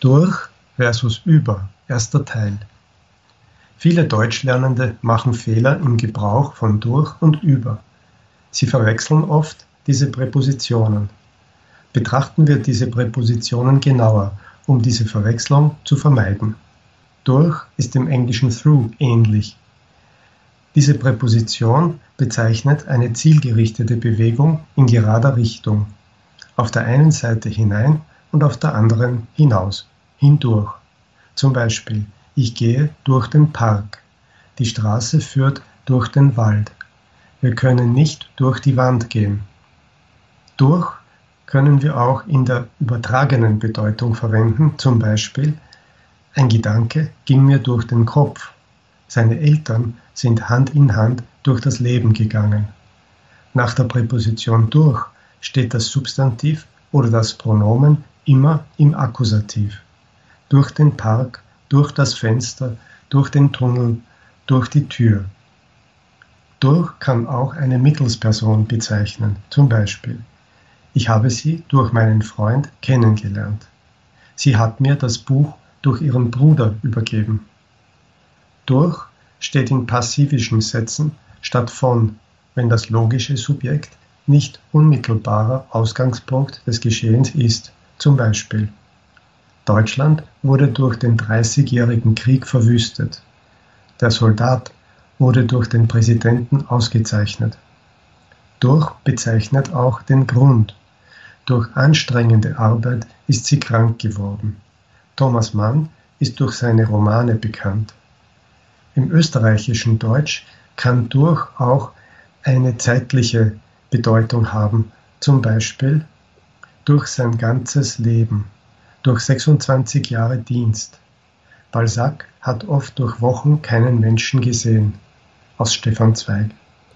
Durch versus über, erster Teil. Viele Deutschlernende machen Fehler im Gebrauch von durch und über. Sie verwechseln oft diese Präpositionen. Betrachten wir diese Präpositionen genauer, um diese Verwechslung zu vermeiden. Durch ist dem englischen through ähnlich. Diese Präposition bezeichnet eine zielgerichtete Bewegung in gerader Richtung. Auf der einen Seite hinein und auf der anderen hinaus, hindurch. Zum Beispiel, ich gehe durch den Park. Die Straße führt durch den Wald. Wir können nicht durch die Wand gehen. Durch können wir auch in der übertragenen Bedeutung verwenden, zum Beispiel, ein Gedanke ging mir durch den Kopf. Seine Eltern sind Hand in Hand durch das Leben gegangen. Nach der Präposition durch steht das Substantiv oder das Pronomen immer im Akkusativ. Durch den Park, durch das Fenster, durch den Tunnel, durch die Tür. Durch kann auch eine Mittelsperson bezeichnen, zum Beispiel. Ich habe sie durch meinen Freund kennengelernt. Sie hat mir das Buch durch ihren Bruder übergeben. Durch steht in passivischen Sätzen statt von, wenn das logische Subjekt nicht unmittelbarer Ausgangspunkt des Geschehens ist, zum Beispiel Deutschland wurde durch den Dreißigjährigen Krieg verwüstet. Der Soldat wurde durch den Präsidenten ausgezeichnet. Durch bezeichnet auch den Grund. Durch anstrengende Arbeit ist sie krank geworden. Thomas Mann ist durch seine Romane bekannt. Im österreichischen Deutsch kann durch auch eine zeitliche Bedeutung haben, zum Beispiel durch sein ganzes Leben, durch 26 Jahre Dienst. Balzac hat oft durch Wochen keinen Menschen gesehen. Aus Stefan Zweig.